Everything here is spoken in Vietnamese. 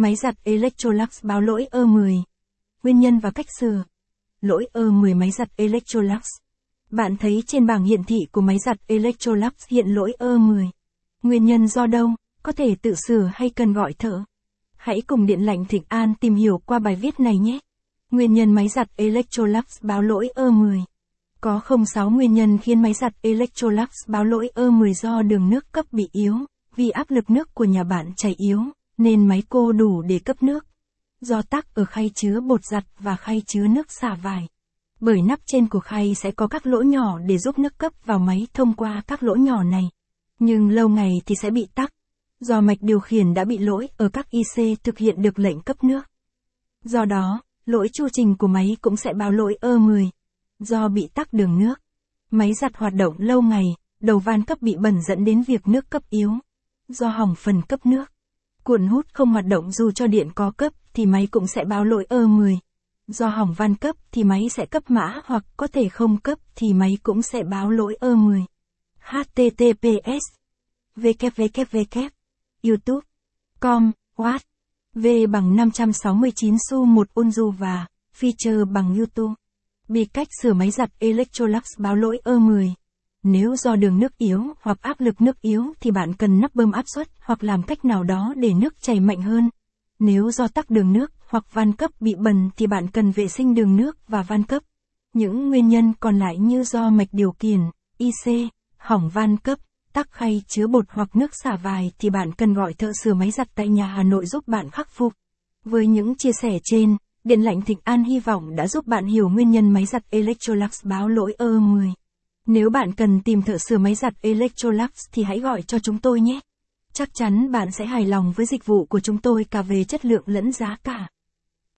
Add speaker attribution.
Speaker 1: Máy giặt Electrolux báo lỗi E10. Nguyên nhân và cách sửa. Lỗi E10 máy giặt Electrolux. Bạn thấy trên bảng hiển thị của máy giặt Electrolux hiện lỗi E10. Nguyên nhân do đâu, có thể tự sửa hay cần gọi thợ? Hãy cùng Điện lạnh Thịnh An tìm hiểu qua bài viết này nhé. Nguyên nhân máy giặt Electrolux báo lỗi E10. Có 06 nguyên nhân khiến máy giặt Electrolux báo lỗi E10 do đường nước cấp bị yếu, vì áp lực nước của nhà bạn chảy yếu, nên máy cô đủ để cấp nước. Do tắc ở khay chứa bột giặt và khay chứa nước xả vải. Bởi nắp trên của khay sẽ có các lỗ nhỏ để giúp nước cấp vào máy thông qua các lỗ nhỏ này. Nhưng lâu ngày thì sẽ bị tắc. Do mạch điều khiển đã bị lỗi ở các IC thực hiện được lệnh cấp nước. Do đó, lỗi chu trình của máy cũng sẽ báo lỗi ơ10. Do bị tắc đường nước. Máy giặt hoạt động lâu ngày, đầu van cấp bị bẩn dẫn đến việc nước cấp yếu. Do hỏng phần cấp nước. Cuộn hút không hoạt động dù cho điện có cấp thì máy cũng sẽ báo lỗi ơ10. Do hỏng van cấp thì máy sẽ cấp mã hoặc có thể không cấp thì máy cũng sẽ báo lỗi ơ10. HTTPS www YouTube com Watt V bằng 569 xu 1 Unzu và Feature bằng YouTube. Bị cách sửa máy giặt Electrolux báo lỗi ơ10 nếu do đường nước yếu hoặc áp lực nước yếu thì bạn cần nắp bơm áp suất hoặc làm cách nào đó để nước chảy mạnh hơn. Nếu do tắc đường nước hoặc van cấp bị bẩn thì bạn cần vệ sinh đường nước và van cấp. Những nguyên nhân còn lại như do mạch điều khiển, IC, hỏng van cấp, tắc khay chứa bột hoặc nước xả vài thì bạn cần gọi thợ sửa máy giặt tại nhà Hà Nội giúp bạn khắc phục. Với những chia sẻ trên, Điện lạnh Thịnh An hy vọng đã giúp bạn hiểu nguyên nhân máy giặt Electrolux báo lỗi E10. Nếu bạn cần tìm thợ sửa máy giặt Electrolux thì hãy gọi cho chúng tôi nhé. Chắc chắn bạn sẽ hài lòng với dịch vụ của chúng tôi cả về chất lượng lẫn giá cả.